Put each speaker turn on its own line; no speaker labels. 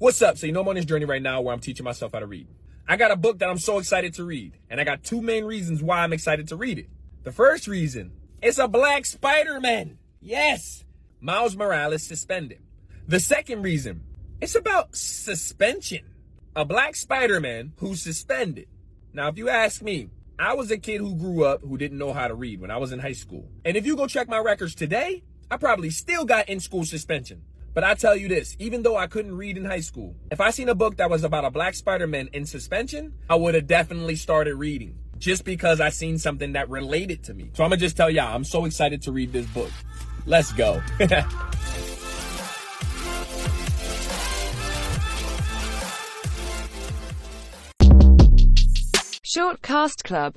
What's up? So you know I'm on this journey right now where I'm teaching myself how to read. I got a book that I'm so excited to read, and I got two main reasons why I'm excited to read it. The first reason, it's a black Spider-Man. Yes, Miles Morales suspended. The second reason, it's about suspension. A black Spider-Man who's suspended. Now, if you ask me, I was a kid who grew up who didn't know how to read when I was in high school. And if you go check my records today, I probably still got in school suspension. But I tell you this, even though I couldn't read in high school, if I seen a book that was about a black Spider-Man in suspension, I would have definitely started reading just because I seen something that related to me. So I'm gonna just tell y'all, I'm so excited to read this book. Let's go.
Short Cast Club